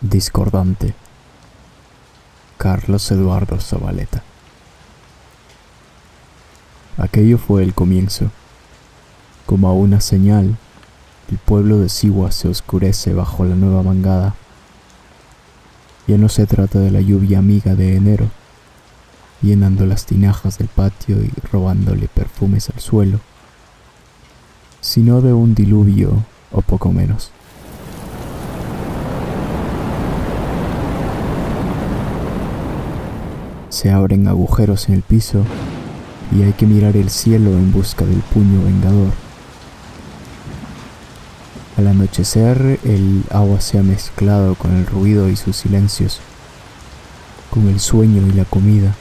discordante. Carlos Eduardo Zabaleta. Aquello fue el comienzo. Como a una señal, el pueblo de Siwa se oscurece bajo la nueva mangada. Ya no se trata de la lluvia amiga de enero, llenando las tinajas del patio y robándole perfumes al suelo, sino de un diluvio o poco menos. Se abren agujeros en el piso y hay que mirar el cielo en busca del puño vengador. Al anochecer el agua se ha mezclado con el ruido y sus silencios, con el sueño y la comida.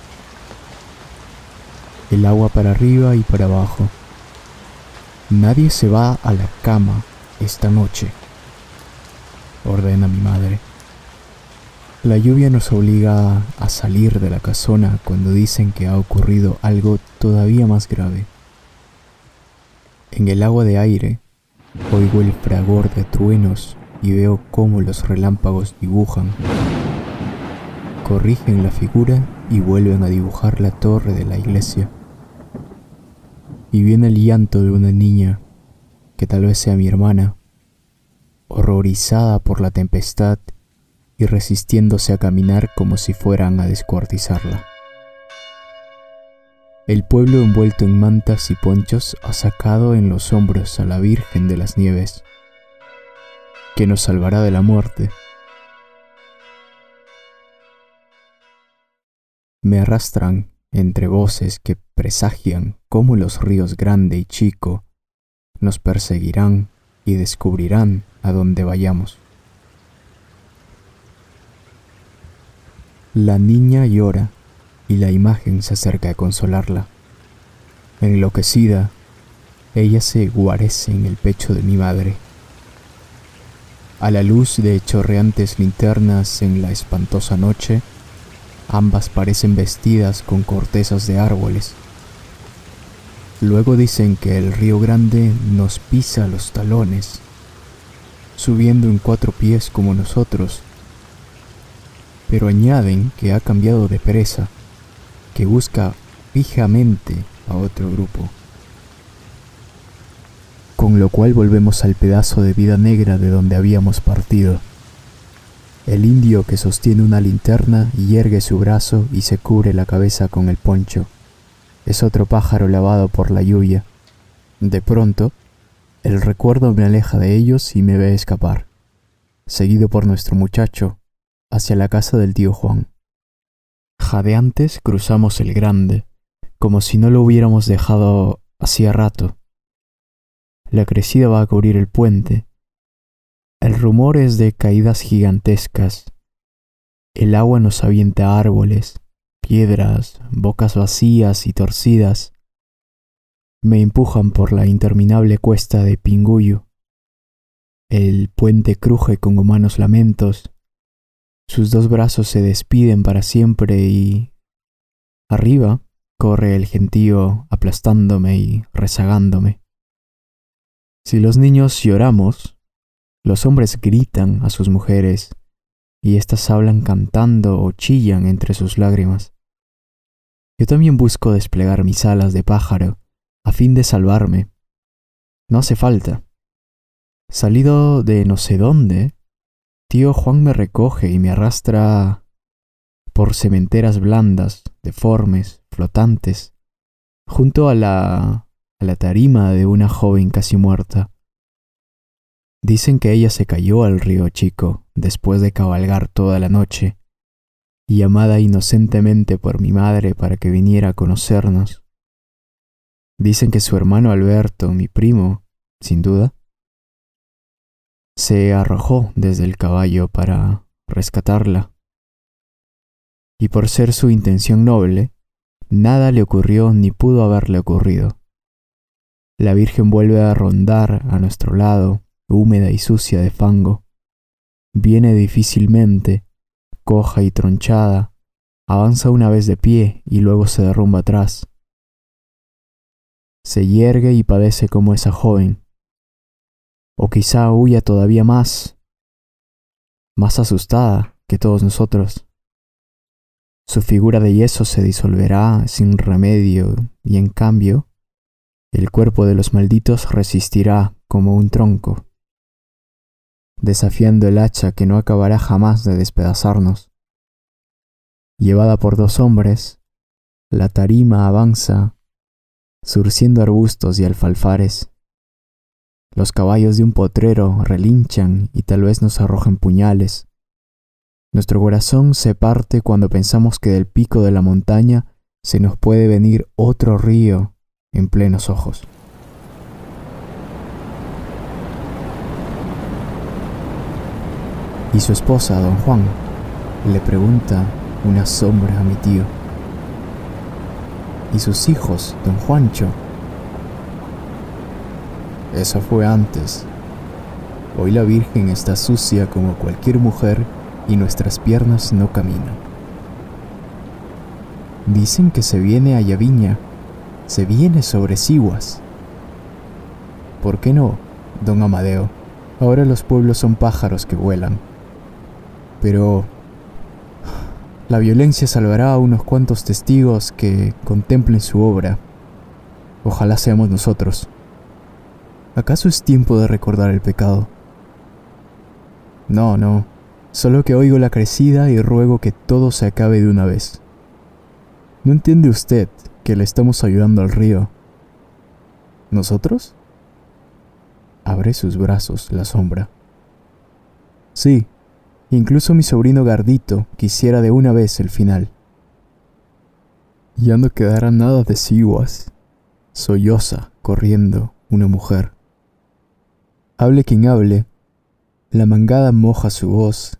El agua para arriba y para abajo. Nadie se va a la cama esta noche, ordena mi madre. La lluvia nos obliga a salir de la casona cuando dicen que ha ocurrido algo todavía más grave. En el agua de aire oigo el fragor de truenos y veo cómo los relámpagos dibujan, corrigen la figura y vuelven a dibujar la torre de la iglesia. Y viene el llanto de una niña, que tal vez sea mi hermana, horrorizada por la tempestad y resistiéndose a caminar como si fueran a descuartizarla. El pueblo envuelto en mantas y ponchos ha sacado en los hombros a la Virgen de las Nieves, que nos salvará de la muerte. Me arrastran entre voces que presagian cómo los ríos grande y chico nos perseguirán y descubrirán a dónde vayamos. La niña llora y la imagen se acerca a consolarla. Enloquecida, ella se guarece en el pecho de mi madre. A la luz de chorreantes linternas en la espantosa noche, ambas parecen vestidas con cortezas de árboles. Luego dicen que el río Grande nos pisa los talones, subiendo en cuatro pies como nosotros pero añaden que ha cambiado de presa, que busca fijamente a otro grupo. Con lo cual volvemos al pedazo de vida negra de donde habíamos partido. El indio que sostiene una linterna y yergue su brazo y se cubre la cabeza con el poncho. Es otro pájaro lavado por la lluvia. De pronto, el recuerdo me aleja de ellos y me ve escapar, seguido por nuestro muchacho, hacia la casa del tío Juan. Jadeantes cruzamos el grande, como si no lo hubiéramos dejado hacía rato. La crecida va a cubrir el puente. El rumor es de caídas gigantescas. El agua nos avienta árboles, piedras, bocas vacías y torcidas. Me empujan por la interminable cuesta de Pinguyo. El puente cruje con humanos lamentos sus dos brazos se despiden para siempre y... Arriba corre el gentío aplastándome y rezagándome. Si los niños lloramos, los hombres gritan a sus mujeres y éstas hablan cantando o chillan entre sus lágrimas. Yo también busco desplegar mis alas de pájaro a fin de salvarme. No hace falta. Salido de no sé dónde, Tío Juan me recoge y me arrastra por cementeras blandas, deformes, flotantes, junto a la, a la tarima de una joven casi muerta. Dicen que ella se cayó al río Chico después de cabalgar toda la noche, llamada inocentemente por mi madre para que viniera a conocernos. Dicen que su hermano Alberto, mi primo, sin duda, se arrojó desde el caballo para rescatarla. Y por ser su intención noble, nada le ocurrió ni pudo haberle ocurrido. La Virgen vuelve a rondar a nuestro lado, húmeda y sucia de fango. Viene difícilmente, coja y tronchada, avanza una vez de pie y luego se derrumba atrás. Se yergue y padece como esa joven, o quizá huya todavía más. más asustada que todos nosotros. Su figura de yeso se disolverá sin remedio y en cambio el cuerpo de los malditos resistirá como un tronco, desafiando el hacha que no acabará jamás de despedazarnos. Llevada por dos hombres, la tarima avanza, surciendo arbustos y alfalfares. Los caballos de un potrero relinchan y tal vez nos arrojen puñales. Nuestro corazón se parte cuando pensamos que del pico de la montaña se nos puede venir otro río en plenos ojos. ¿Y su esposa, don Juan? Le pregunta una sombra a mi tío. ¿Y sus hijos, don Juancho? Eso fue antes. Hoy la Virgen está sucia como cualquier mujer y nuestras piernas no caminan. Dicen que se viene a Yaviña, se viene sobre Siguas. ¿Por qué no, don Amadeo? Ahora los pueblos son pájaros que vuelan. Pero la violencia salvará a unos cuantos testigos que contemplen su obra. Ojalá seamos nosotros. ¿Acaso es tiempo de recordar el pecado? No, no, solo que oigo la crecida y ruego que todo se acabe de una vez. ¿No entiende usted que le estamos ayudando al río? ¿Nosotros? Abre sus brazos la sombra. Sí, incluso mi sobrino Gardito quisiera de una vez el final. Ya no quedará nada de Siguas, solloza corriendo una mujer. Hable quien hable, la mangada moja su voz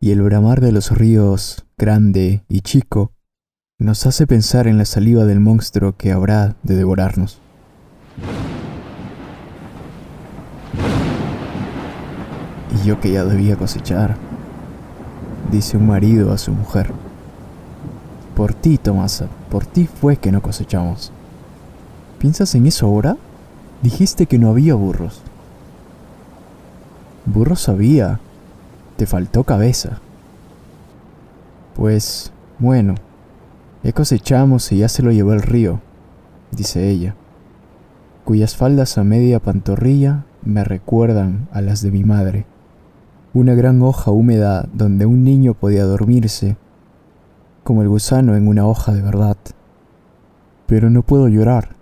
y el bramar de los ríos, grande y chico, nos hace pensar en la saliva del monstruo que habrá de devorarnos. Y yo que ya debía cosechar, dice un marido a su mujer. Por ti, Tomasa, por ti fue que no cosechamos. ¿Piensas en eso ahora? Dijiste que no había burros. Burros había. Te faltó cabeza. Pues, bueno, ya cosechamos y ya se lo llevó el río, dice ella, cuyas faldas a media pantorrilla me recuerdan a las de mi madre. Una gran hoja húmeda donde un niño podía dormirse, como el gusano en una hoja de verdad. Pero no puedo llorar.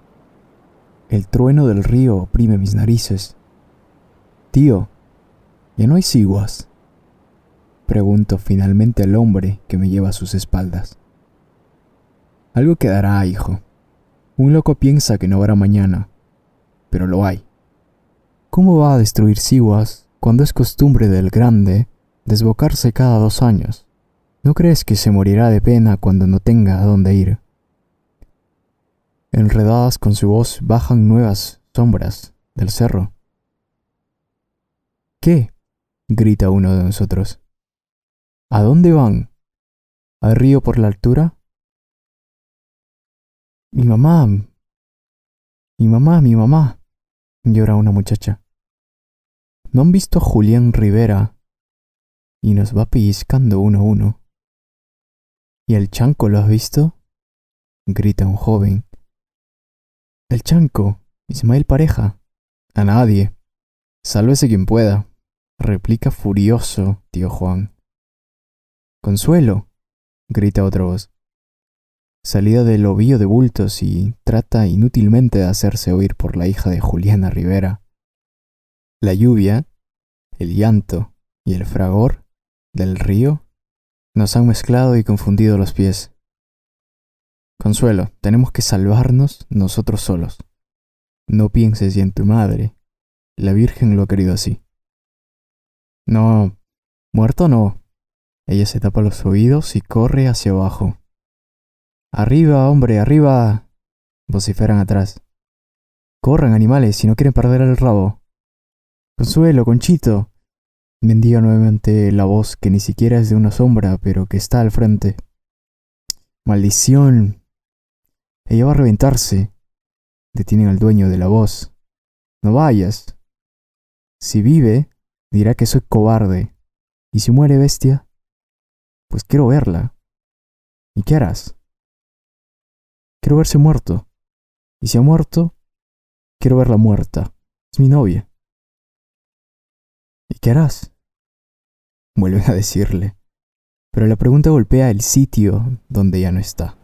El trueno del río oprime mis narices. Tío, ¿ya no hay siguas? Pregunto finalmente al hombre que me lleva a sus espaldas. Algo quedará, hijo. Un loco piensa que no habrá mañana, pero lo hay. ¿Cómo va a destruir Siguas cuando es costumbre del grande desbocarse cada dos años? ¿No crees que se morirá de pena cuando no tenga a dónde ir? Enredadas con su voz bajan nuevas sombras del cerro. ¿Qué? Grita uno de nosotros. ¿A dónde van? ¿Al río por la altura? Mi mamá. Mi mamá, mi mamá. llora una muchacha. ¿No han visto a Julián Rivera? Y nos va pellizcando uno a uno. ¿Y el chanco lo has visto? grita un joven. El chanco, Ismael Pareja. A nadie. Sálvese quien pueda, replica furioso tío Juan. Consuelo, grita otra voz salida del ovillo de bultos y trata inútilmente de hacerse oír por la hija de Juliana Rivera. La lluvia, el llanto y el fragor del río nos han mezclado y confundido los pies. Consuelo, tenemos que salvarnos nosotros solos. No pienses ya en tu madre. La Virgen lo ha querido así. No, muerto no. Ella se tapa los oídos y corre hacia abajo, Arriba, hombre, arriba. vociferan atrás. Corran, animales, si no quieren perder el rabo. Consuelo, Conchito. Mendiga nuevamente la voz que ni siquiera es de una sombra, pero que está al frente. Maldición. Ella va a reventarse. Detienen al dueño de la voz. No vayas. Si vive, dirá que soy cobarde. ¿Y si muere bestia? Pues quiero verla. ¿Y qué harás? Quiero verse muerto. Y si ha muerto, quiero verla muerta. Es mi novia. ¿Y qué harás? Vuelven a decirle. Pero la pregunta golpea el sitio donde ya no está.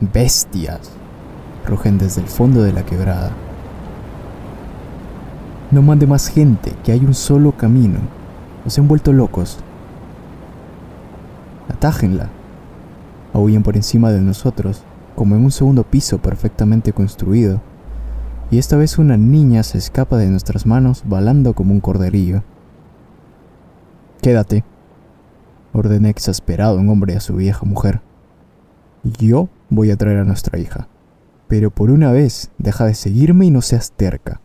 Bestias, rugen desde el fondo de la quebrada. No mande más gente, que hay un solo camino. Nos han vuelto locos. Atájenla. Aullan por encima de nosotros, como en un segundo piso perfectamente construido. Y esta vez una niña se escapa de nuestras manos balando como un corderillo. Quédate, ordené exasperado un hombre a su vieja mujer. Yo voy a traer a nuestra hija. Pero por una vez, deja de seguirme y no seas terca.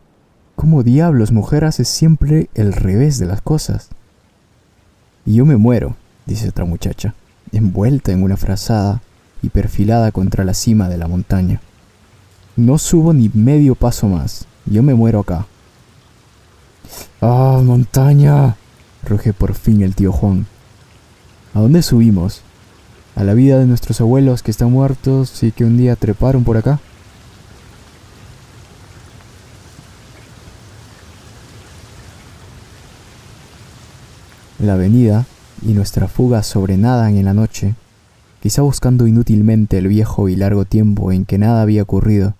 ¿Cómo diablos, mujer, haces siempre el revés de las cosas? Y yo me muero, dice otra muchacha, envuelta en una frazada y perfilada contra la cima de la montaña. No subo ni medio paso más, yo me muero acá. ¡Ah, montaña! ruge por fin el tío Juan. ¿A dónde subimos? ¿A la vida de nuestros abuelos que están muertos y que un día treparon por acá? La avenida y nuestra fuga sobrenadan en la noche, quizá buscando inútilmente el viejo y largo tiempo en que nada había ocurrido.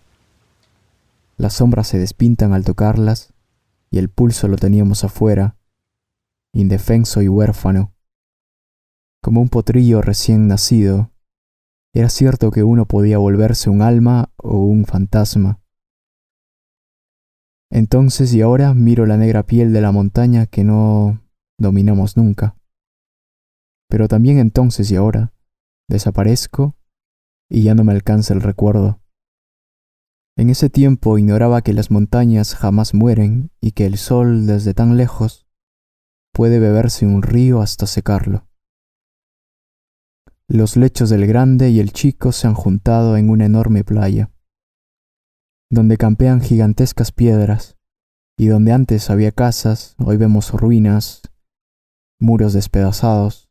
Las sombras se despintan al tocarlas y el pulso lo teníamos afuera, indefenso y huérfano. Como un potrillo recién nacido, era cierto que uno podía volverse un alma o un fantasma. Entonces y ahora miro la negra piel de la montaña que no dominamos nunca. Pero también entonces y ahora desaparezco y ya no me alcanza el recuerdo. En ese tiempo ignoraba que las montañas jamás mueren y que el sol desde tan lejos puede beberse un río hasta secarlo. Los lechos del grande y el chico se han juntado en una enorme playa, donde campean gigantescas piedras, y donde antes había casas, hoy vemos ruinas muros despedazados,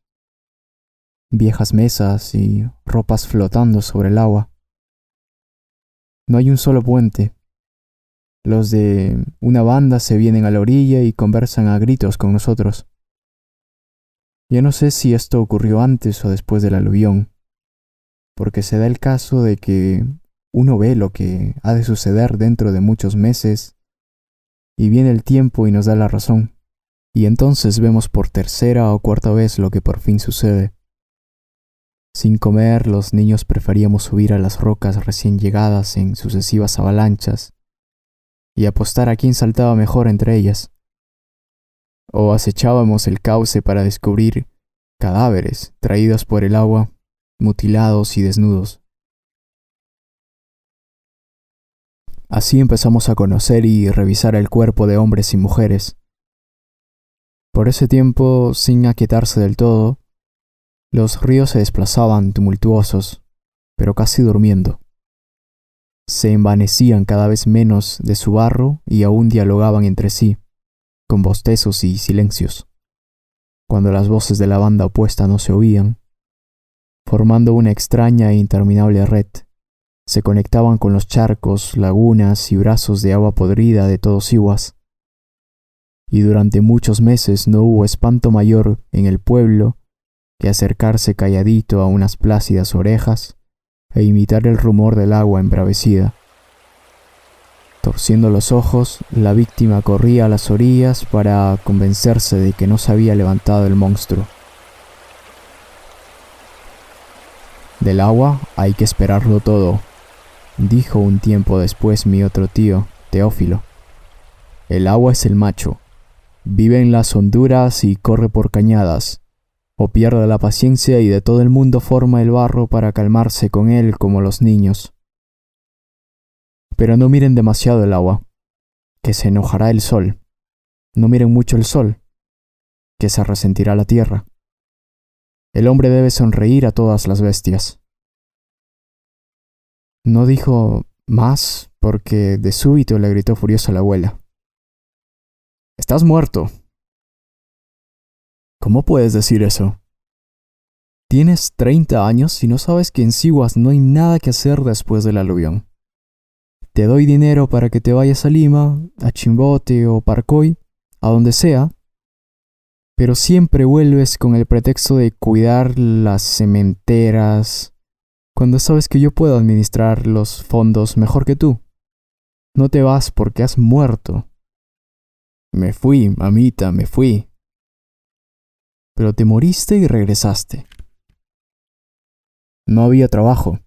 viejas mesas y ropas flotando sobre el agua. No hay un solo puente. Los de una banda se vienen a la orilla y conversan a gritos con nosotros. Ya no sé si esto ocurrió antes o después del aluvión, porque se da el caso de que uno ve lo que ha de suceder dentro de muchos meses y viene el tiempo y nos da la razón y entonces vemos por tercera o cuarta vez lo que por fin sucede. Sin comer, los niños preferíamos subir a las rocas recién llegadas en sucesivas avalanchas y apostar a quién saltaba mejor entre ellas. O acechábamos el cauce para descubrir cadáveres traídos por el agua, mutilados y desnudos. Así empezamos a conocer y revisar el cuerpo de hombres y mujeres, por ese tiempo, sin aquietarse del todo, los ríos se desplazaban tumultuosos, pero casi durmiendo. Se envanecían cada vez menos de su barro y aún dialogaban entre sí, con bostezos y silencios. Cuando las voces de la banda opuesta no se oían, formando una extraña e interminable red, se conectaban con los charcos, lagunas y brazos de agua podrida de todos iguas, y durante muchos meses no hubo espanto mayor en el pueblo que acercarse calladito a unas plácidas orejas e imitar el rumor del agua embravecida. Torciendo los ojos, la víctima corría a las orillas para convencerse de que no se había levantado el monstruo. Del agua hay que esperarlo todo, dijo un tiempo después mi otro tío, Teófilo. El agua es el macho, Vive en las honduras y corre por cañadas, o pierde la paciencia y de todo el mundo forma el barro para calmarse con él como los niños. Pero no miren demasiado el agua, que se enojará el sol. No miren mucho el sol, que se resentirá la tierra. El hombre debe sonreír a todas las bestias. No dijo más porque de súbito le gritó furiosa la abuela. Estás muerto. ¿Cómo puedes decir eso? Tienes 30 años y no sabes que en Sihuas no hay nada que hacer después del aluvión. Te doy dinero para que te vayas a Lima, a Chimbote o Parcoy, a donde sea, pero siempre vuelves con el pretexto de cuidar las cementeras, cuando sabes que yo puedo administrar los fondos mejor que tú. No te vas porque has muerto. Me fui, mamita, me fui. Pero te moriste y regresaste. No había trabajo.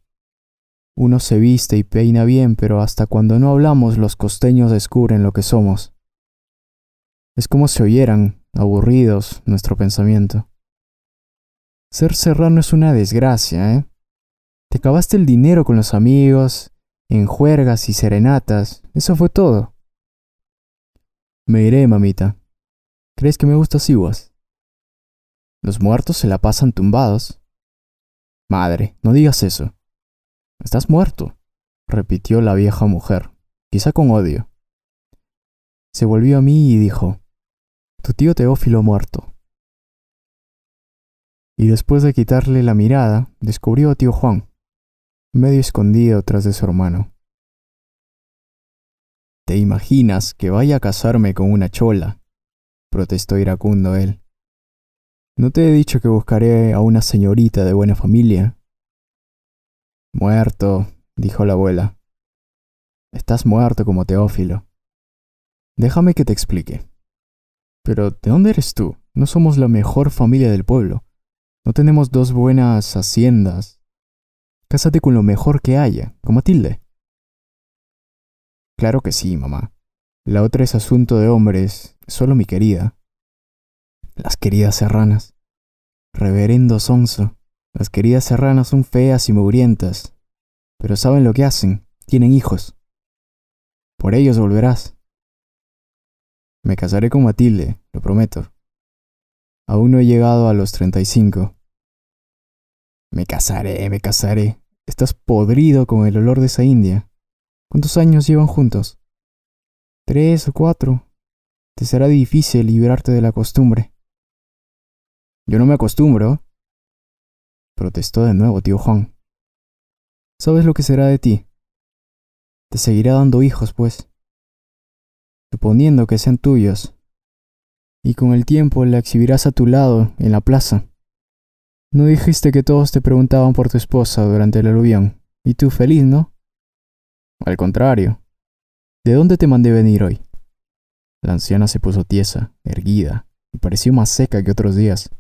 Uno se viste y peina bien, pero hasta cuando no hablamos los costeños descubren lo que somos. Es como si oyeran, aburridos, nuestro pensamiento. Ser serrano es una desgracia, ¿eh? Te acabaste el dinero con los amigos, en juergas y serenatas, eso fue todo. Me iré, mamita. ¿Crees que me gusta Siwas? Los muertos se la pasan tumbados. Madre, no digas eso. Estás muerto, repitió la vieja mujer, quizá con odio. Se volvió a mí y dijo, Tu tío Teófilo muerto. Y después de quitarle la mirada, descubrió a tío Juan, medio escondido tras de su hermano. ¿Te imaginas que vaya a casarme con una chola? protestó iracundo él. ¿No te he dicho que buscaré a una señorita de buena familia? Muerto, dijo la abuela. Estás muerto como Teófilo. Déjame que te explique. Pero, ¿de dónde eres tú? No somos la mejor familia del pueblo. No tenemos dos buenas haciendas. Cásate con lo mejor que haya, como Matilde. Claro que sí, mamá. La otra es asunto de hombres, solo mi querida. Las queridas serranas. Reverendo Sonso. Las queridas serranas son feas y mugrientas, pero saben lo que hacen, tienen hijos. Por ellos volverás. Me casaré con Matilde, lo prometo. Aún no he llegado a los 35. Me casaré, me casaré. Estás podrido con el olor de esa india. ¿Cuántos años llevan juntos? Tres o cuatro. Te será difícil librarte de la costumbre. Yo no me acostumbro, protestó de nuevo tío Juan. ¿Sabes lo que será de ti? Te seguirá dando hijos, pues. Suponiendo que sean tuyos. Y con el tiempo la exhibirás a tu lado, en la plaza. ¿No dijiste que todos te preguntaban por tu esposa durante el aluvión? Y tú feliz, ¿no? Al contrario. ¿De dónde te mandé venir hoy? La anciana se puso tiesa, erguida, y pareció más seca que otros días.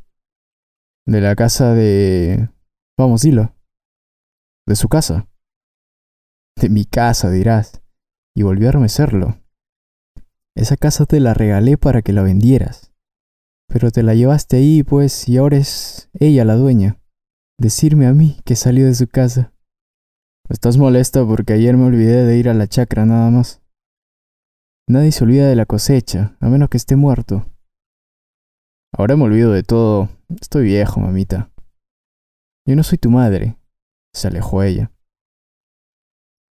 De la casa de... Vamos, dilo. De su casa. De mi casa, dirás. Y volvió a remecerlo. Esa casa te la regalé para que la vendieras. Pero te la llevaste ahí, pues, y ahora es ella la dueña. Decirme a mí que salió de su casa. Estás molesta porque ayer me olvidé de ir a la chacra nada más. Nadie se olvida de la cosecha, a menos que esté muerto. Ahora me olvido de todo. Estoy viejo, mamita. Yo no soy tu madre. Se alejó ella.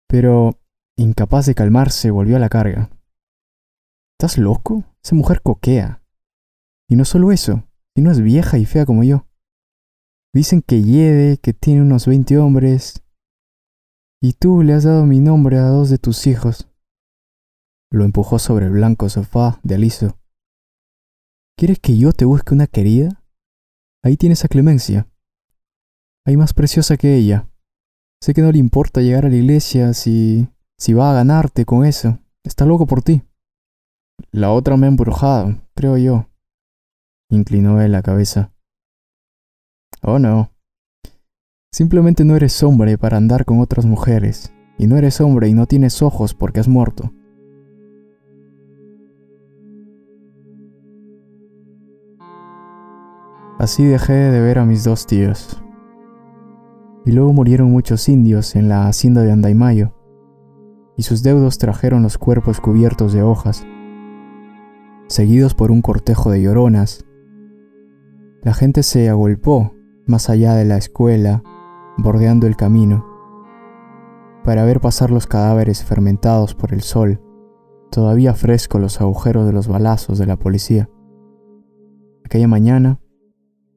Pero, incapaz de calmarse, volvió a la carga. ¿Estás loco? Esa mujer coquea. Y no solo eso, sino es vieja y fea como yo. Dicen que Yede, que tiene unos veinte hombres. Y tú le has dado mi nombre a dos de tus hijos. Lo empujó sobre el blanco sofá de Aliso ¿Quieres que yo te busque una querida? Ahí tienes a Clemencia. Hay más preciosa que ella. Sé que no le importa llegar a la iglesia si... si va a ganarte con eso. Está loco por ti. La otra me ha embrujado, creo yo. Inclinó él la cabeza. Oh no. Simplemente no eres hombre para andar con otras mujeres. Y no eres hombre y no tienes ojos porque has muerto. Así dejé de ver a mis dos tíos. Y luego murieron muchos indios en la hacienda de Andaimayo, y sus deudos trajeron los cuerpos cubiertos de hojas, seguidos por un cortejo de lloronas. La gente se agolpó más allá de la escuela, bordeando el camino, para ver pasar los cadáveres fermentados por el sol, todavía frescos los agujeros de los balazos de la policía. Aquella mañana,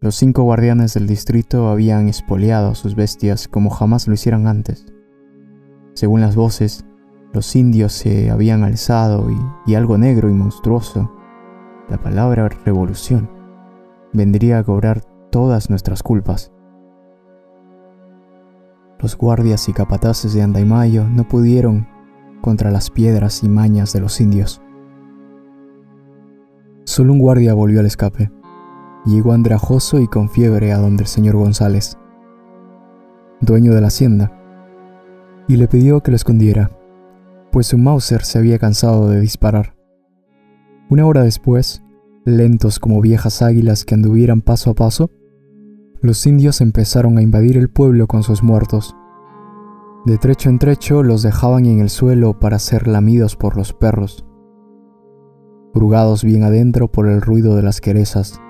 Los cinco guardianes del distrito habían espoleado sus bestias como jamás lo hicieran antes. Según las voces, los indios se habían alzado y algo negro y monstruoso, la palabra revolución, vendría a cobrar todas nuestras culpas. Los guardias y capataces de Andaimayo no pudieron contra las piedras y mañas de los indios. Solo un guardia volvió al escape. Llegó andrajoso y con fiebre a donde el señor González, dueño de la hacienda, y le pidió que lo escondiera, pues su Mauser se había cansado de disparar. Una hora después, lentos como viejas águilas que anduvieran paso a paso, los indios empezaron a invadir el pueblo con sus muertos. De trecho en trecho los dejaban en el suelo para ser lamidos por los perros, brugados bien adentro por el ruido de las querezas,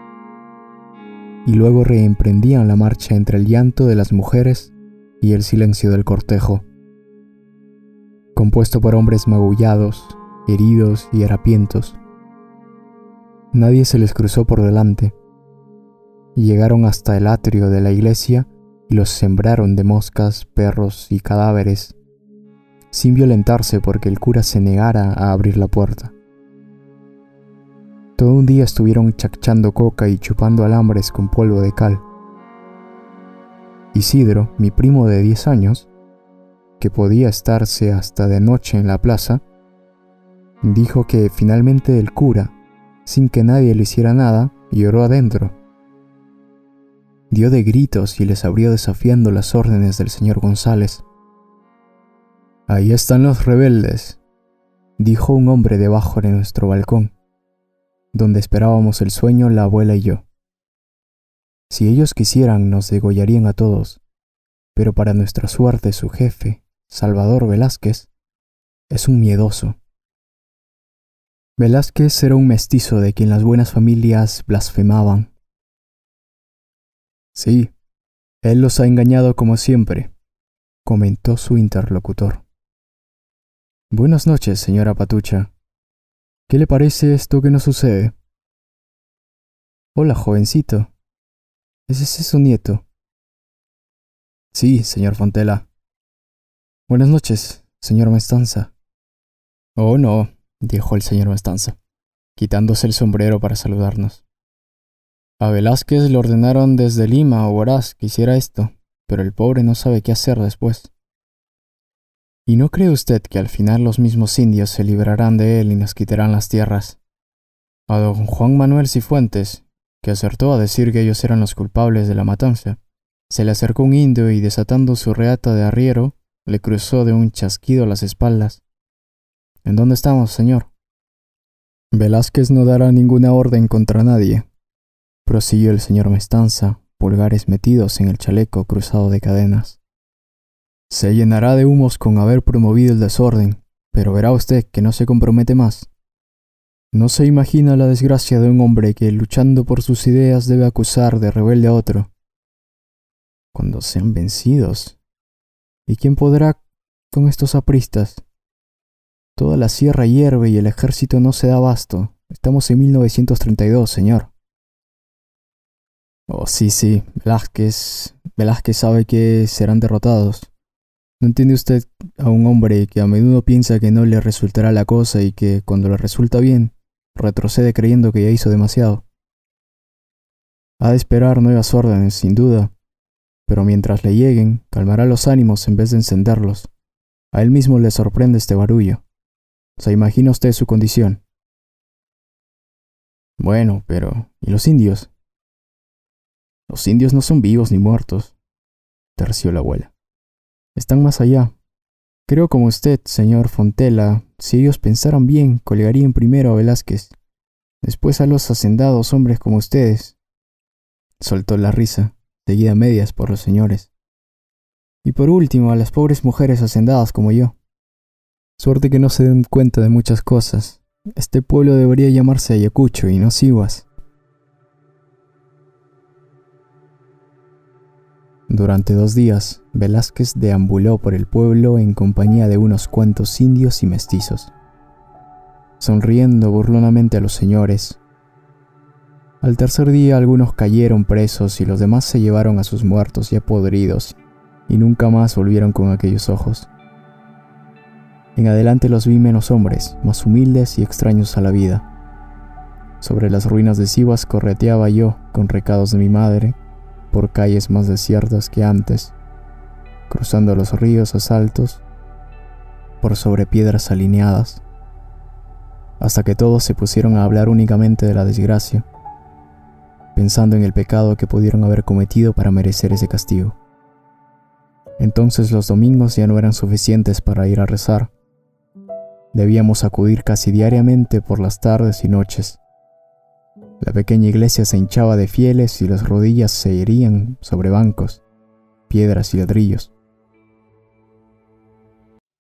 y luego reemprendían la marcha entre el llanto de las mujeres y el silencio del cortejo, compuesto por hombres magullados, heridos y harapientos. Nadie se les cruzó por delante. Llegaron hasta el atrio de la iglesia y los sembraron de moscas, perros y cadáveres, sin violentarse porque el cura se negara a abrir la puerta. Todo un día estuvieron chachando coca y chupando alambres con polvo de cal. Isidro, mi primo de 10 años, que podía estarse hasta de noche en la plaza, dijo que finalmente el cura, sin que nadie le hiciera nada, lloró adentro dio de gritos y les abrió desafiando las órdenes del señor González. Ahí están los rebeldes, dijo un hombre debajo de nuestro balcón, donde esperábamos el sueño la abuela y yo. Si ellos quisieran nos degollarían a todos, pero para nuestra suerte su jefe, Salvador Velázquez, es un miedoso. Velázquez era un mestizo de quien las buenas familias blasfemaban Sí, él los ha engañado como siempre, comentó su interlocutor. Buenas noches, señora Patucha. ¿Qué le parece esto que nos sucede? Hola, jovencito. ¿Es ese su nieto? Sí, señor Fontela. Buenas noches, señor Mestanza. Oh, no, dijo el señor Mestanza, quitándose el sombrero para saludarnos. A Velázquez le ordenaron desde Lima o Huaraz que hiciera esto, pero el pobre no sabe qué hacer después. ¿Y no cree usted que al final los mismos indios se librarán de él y nos quitarán las tierras? A don Juan Manuel Cifuentes, que acertó a decir que ellos eran los culpables de la matanza, se le acercó un indio y desatando su reata de arriero, le cruzó de un chasquido las espaldas. ¿En dónde estamos, señor? Velázquez no dará ninguna orden contra nadie, prosiguió el señor Mestanza, pulgares metidos en el chaleco cruzado de cadenas. Se llenará de humos con haber promovido el desorden, pero verá usted que no se compromete más. No se imagina la desgracia de un hombre que, luchando por sus ideas, debe acusar de rebelde a otro. Cuando sean vencidos. ¿Y quién podrá con estos apristas? Toda la sierra hierve y el ejército no se da abasto. Estamos en 1932, señor. Oh, sí, sí, Velázquez. Velázquez sabe que serán derrotados. ¿No entiende usted a un hombre que a menudo piensa que no le resultará la cosa y que cuando le resulta bien, retrocede creyendo que ya hizo demasiado? Ha de esperar nuevas órdenes, sin duda, pero mientras le lleguen, calmará los ánimos en vez de encenderlos. A él mismo le sorprende este barullo. ¿Se imagina usted su condición? Bueno, pero ¿y los indios? Los indios no son vivos ni muertos, terció la abuela. Están más allá. Creo como usted, señor Fontela, si ellos pensaran bien, colgarían primero a Velázquez, después a los hacendados hombres como ustedes. Soltó la risa, seguida a medias por los señores. Y por último a las pobres mujeres hacendadas como yo. Suerte que no se den cuenta de muchas cosas. Este pueblo debería llamarse Ayacucho y no Siguas. Durante dos días, Velázquez deambuló por el pueblo en compañía de unos cuantos indios y mestizos, sonriendo burlonamente a los señores, Al tercer día algunos cayeron presos y los demás se llevaron a sus muertos ya podridos y nunca más volvieron con aquellos ojos. En adelante los vi menos hombres, más humildes y extraños a la vida. Sobre las ruinas de Sivas correteaba yo, con recados de mi madre, por calles más desiertas que antes, cruzando los ríos a saltos, por sobre piedras alineadas, hasta que todos se pusieron a hablar únicamente de la desgracia pensando en el pecado que pudieron haber cometido para merecer ese castigo. Entonces los domingos ya no eran suficientes para ir a rezar. Debíamos acudir casi diariamente por las tardes y noches. La pequeña iglesia se hinchaba de fieles y las rodillas se herían sobre bancos, piedras y ladrillos.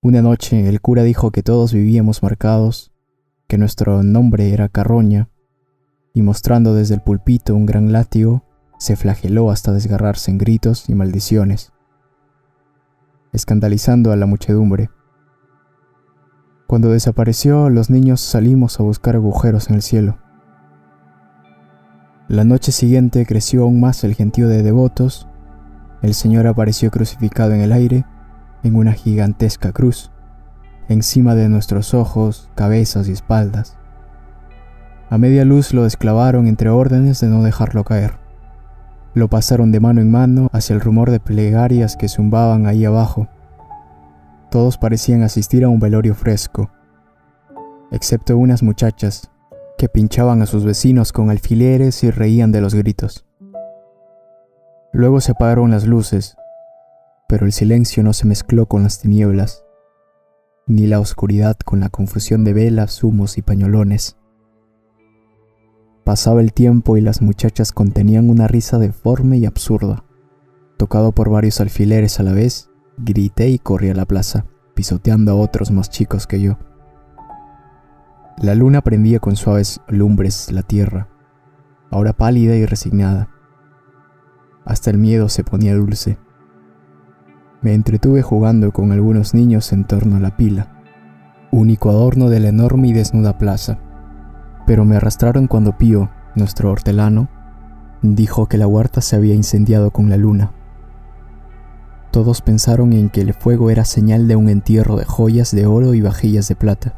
Una noche el cura dijo que todos vivíamos marcados, que nuestro nombre era Carroña y mostrando desde el pulpito un gran látigo, se flageló hasta desgarrarse en gritos y maldiciones, escandalizando a la muchedumbre. Cuando desapareció, los niños salimos a buscar agujeros en el cielo. La noche siguiente creció aún más el gentío de devotos. El Señor apareció crucificado en el aire, en una gigantesca cruz, encima de nuestros ojos, cabezas y espaldas. A media luz lo desclavaron entre órdenes de no dejarlo caer. Lo pasaron de mano en mano hacia el rumor de plegarias que zumbaban ahí abajo. Todos parecían asistir a un velorio fresco, excepto unas muchachas que pinchaban a sus vecinos con alfileres y reían de los gritos. Luego se apagaron las luces, pero el silencio no se mezcló con las tinieblas, ni la oscuridad con la confusión de velas, humos y pañolones. Pasaba el tiempo y las muchachas contenían una risa deforme y absurda. Tocado por varios alfileres a la vez, grité y corrí a la plaza, pisoteando a otros más chicos que yo. La luna prendía con suaves lumbres la tierra, ahora pálida y resignada. Hasta el miedo se ponía dulce. Me entretuve jugando con algunos niños en torno a la pila, único adorno de la enorme y desnuda plaza pero me arrastraron cuando Pío, nuestro hortelano, dijo que la huerta se había incendiado con la luna. Todos pensaron en que el fuego era señal de un entierro de joyas de oro y vajillas de plata.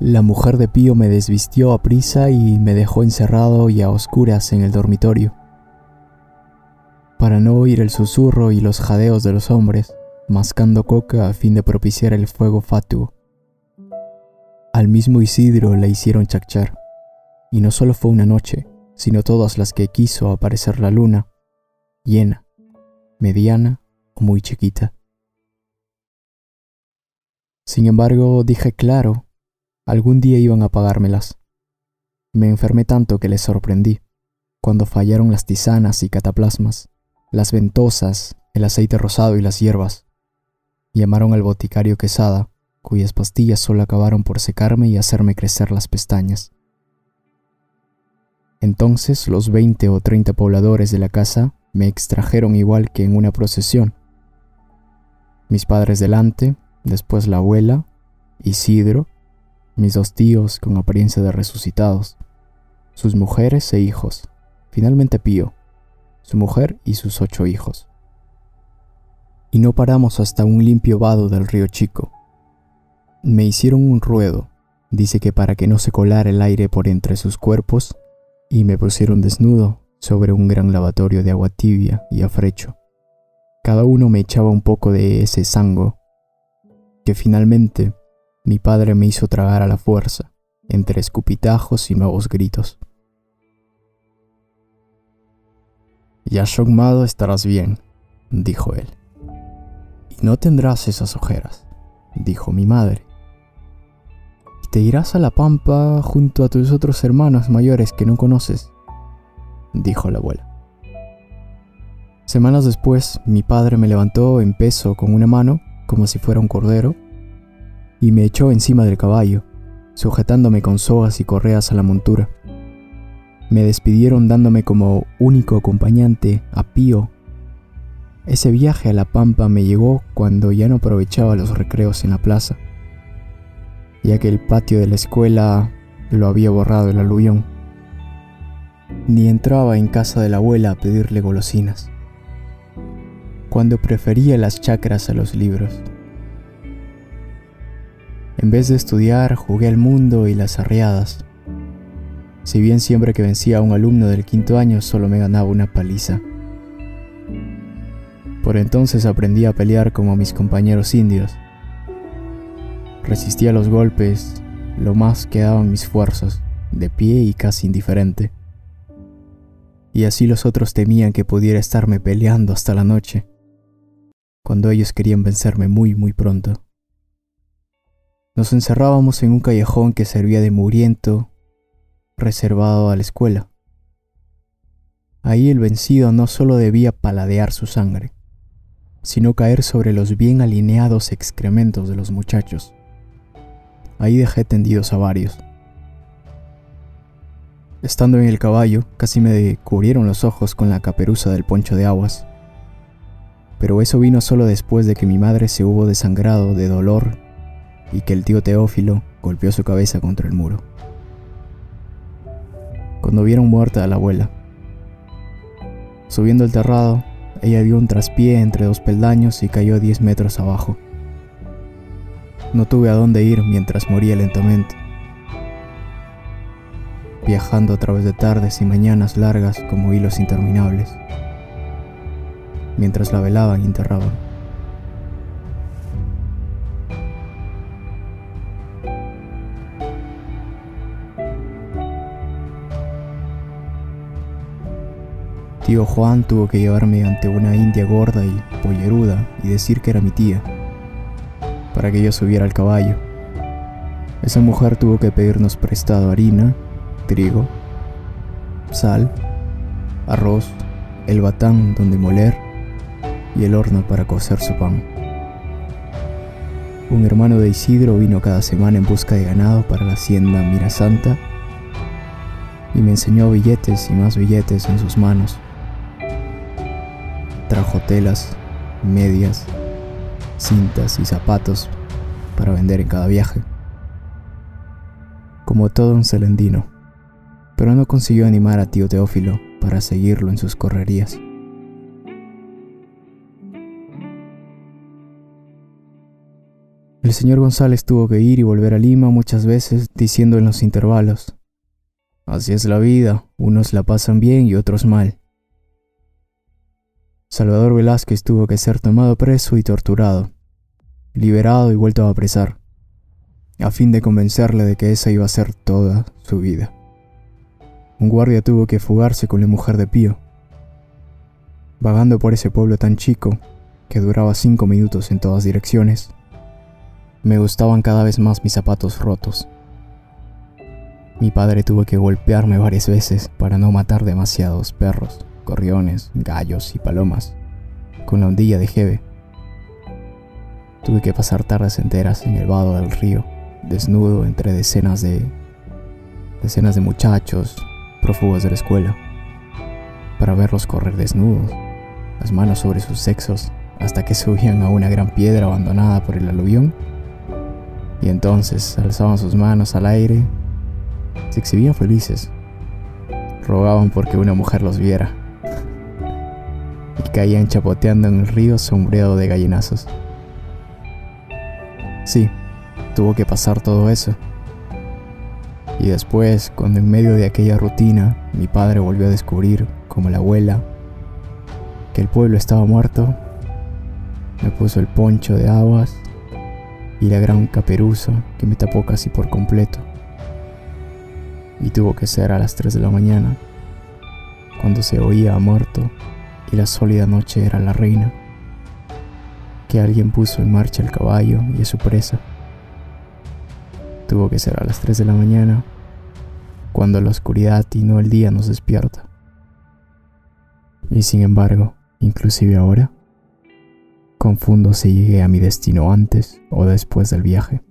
La mujer de Pío me desvistió a prisa y me dejó encerrado y a oscuras en el dormitorio. Para no oír el susurro y los jadeos de los hombres, mascando coca a fin de propiciar el fuego fatuo. Al mismo Isidro le hicieron chachar, y no solo fue una noche, sino todas las que quiso aparecer la luna, llena, mediana o muy chiquita. Sin embargo, dije claro, algún día iban a pagármelas. Me enfermé tanto que les sorprendí, cuando fallaron las tisanas y cataplasmas, las ventosas, el aceite rosado y las hierbas. Llamaron al boticario Quesada cuyas pastillas solo acabaron por secarme y hacerme crecer las pestañas. Entonces los veinte o treinta pobladores de la casa me extrajeron igual que en una procesión. Mis padres delante, después la abuela, Isidro, mis dos tíos con apariencia de resucitados, sus mujeres e hijos, finalmente Pío, su mujer y sus ocho hijos. Y no paramos hasta un limpio vado del río Chico, me hicieron un ruedo, dice que para que no se colara el aire por entre sus cuerpos, y me pusieron desnudo sobre un gran lavatorio de agua tibia y afrecho. Cada uno me echaba un poco de ese sango, que finalmente mi padre me hizo tragar a la fuerza, entre escupitajos y nuevos gritos. Ya chogmado estarás bien, dijo él. Y no tendrás esas ojeras, dijo mi madre. Te irás a la pampa junto a tus otros hermanos mayores que no conoces, dijo la abuela. Semanas después, mi padre me levantó en peso con una mano, como si fuera un cordero, y me echó encima del caballo, sujetándome con sogas y correas a la montura. Me despidieron dándome como único acompañante a Pío. Ese viaje a la pampa me llegó cuando ya no aprovechaba los recreos en la plaza ya que el patio de la escuela lo había borrado el aluvión. ni entraba en casa de la abuela a pedirle golosinas, cuando prefería las chacras a los libros. En vez de estudiar, jugué al mundo y las arriadas. Si bien siempre que vencía a un alumno del quinto año solo me ganaba una paliza. Por entonces aprendí a pelear como mis compañeros indios. Resistía los golpes lo más que daban mis fuerzas, de pie y casi indiferente. Y así los otros temían que pudiera estarme peleando hasta la noche, cuando ellos querían vencerme muy muy pronto. Nos encerrábamos en un callejón que servía de muriento, reservado a la escuela. Ahí el vencido no solo debía paladear su sangre, sino caer sobre los bien alineados excrementos de los muchachos. Ahí dejé tendidos a varios. Estando en el caballo, casi me cubrieron los ojos con la caperuza del poncho de aguas. Pero eso vino solo después de que mi madre se hubo desangrado de dolor y que el tío Teófilo golpeó su cabeza contra el muro. Cuando vieron muerta a la abuela, subiendo el terrado, ella dio un traspié entre dos peldaños y cayó 10 metros abajo. No tuve a dónde ir mientras moría lentamente, viajando a través de tardes y mañanas largas como hilos interminables, mientras la velaban y enterraban. Tío Juan tuvo que llevarme ante una india gorda y polleruda y decir que era mi tía, para que yo subiera al caballo. Esa mujer tuvo que pedirnos prestado harina, trigo, sal, arroz, el batán donde moler y el horno para cocer su pan. Un hermano de Isidro vino cada semana en busca de ganado para la hacienda Mirasanta y me enseñó billetes y más billetes en sus manos trajo telas, medias, cintas y zapatos para vender en cada viaje. Como todo un celendino, pero no consiguió animar a tío Teófilo para seguirlo en sus correrías. El señor González tuvo que ir y volver a Lima muchas veces diciendo en los intervalos, Así es la vida, unos la pasan bien y otros mal. Salvador Velázquez tuvo que ser tomado preso y torturado, liberado y vuelto a apresar, a fin de convencerle de que esa iba a ser toda su vida. Un guardia tuvo que fugarse con la mujer de Pío, vagando por ese pueblo tan chico que duraba cinco minutos en todas direcciones. Me gustaban cada vez más mis zapatos rotos. Mi padre tuvo que golpearme varias veces para no matar demasiados perros gorriones, gallos y palomas, con la ondilla de Jeve. Tuve que pasar tardes enteras en el vado del río, desnudo entre decenas de decenas de muchachos prófugos de la escuela, para verlos correr desnudos, las manos sobre sus sexos, hasta que subían a una gran piedra abandonada por el aluvión, y entonces alzaban sus manos al aire, se exhibían felices, rogaban porque una mujer los viera y caían chapoteando en el río sombreado de gallinazos. Sí, tuvo que pasar todo eso. Y después, cuando en medio de aquella rutina mi padre volvió a descubrir, como la abuela, que el pueblo estaba muerto, me puso el poncho de aguas y la gran caperuza que me tapó casi por completo. Y tuvo que ser a las 3 de la mañana, cuando se oía muerto la sólida noche era la reina, que alguien puso en marcha el caballo y a su presa. Tuvo que ser a las 3 de la mañana, cuando la oscuridad y no el día nos despierta. Y sin embargo, inclusive ahora, confundo si llegué a mi destino antes o después del viaje.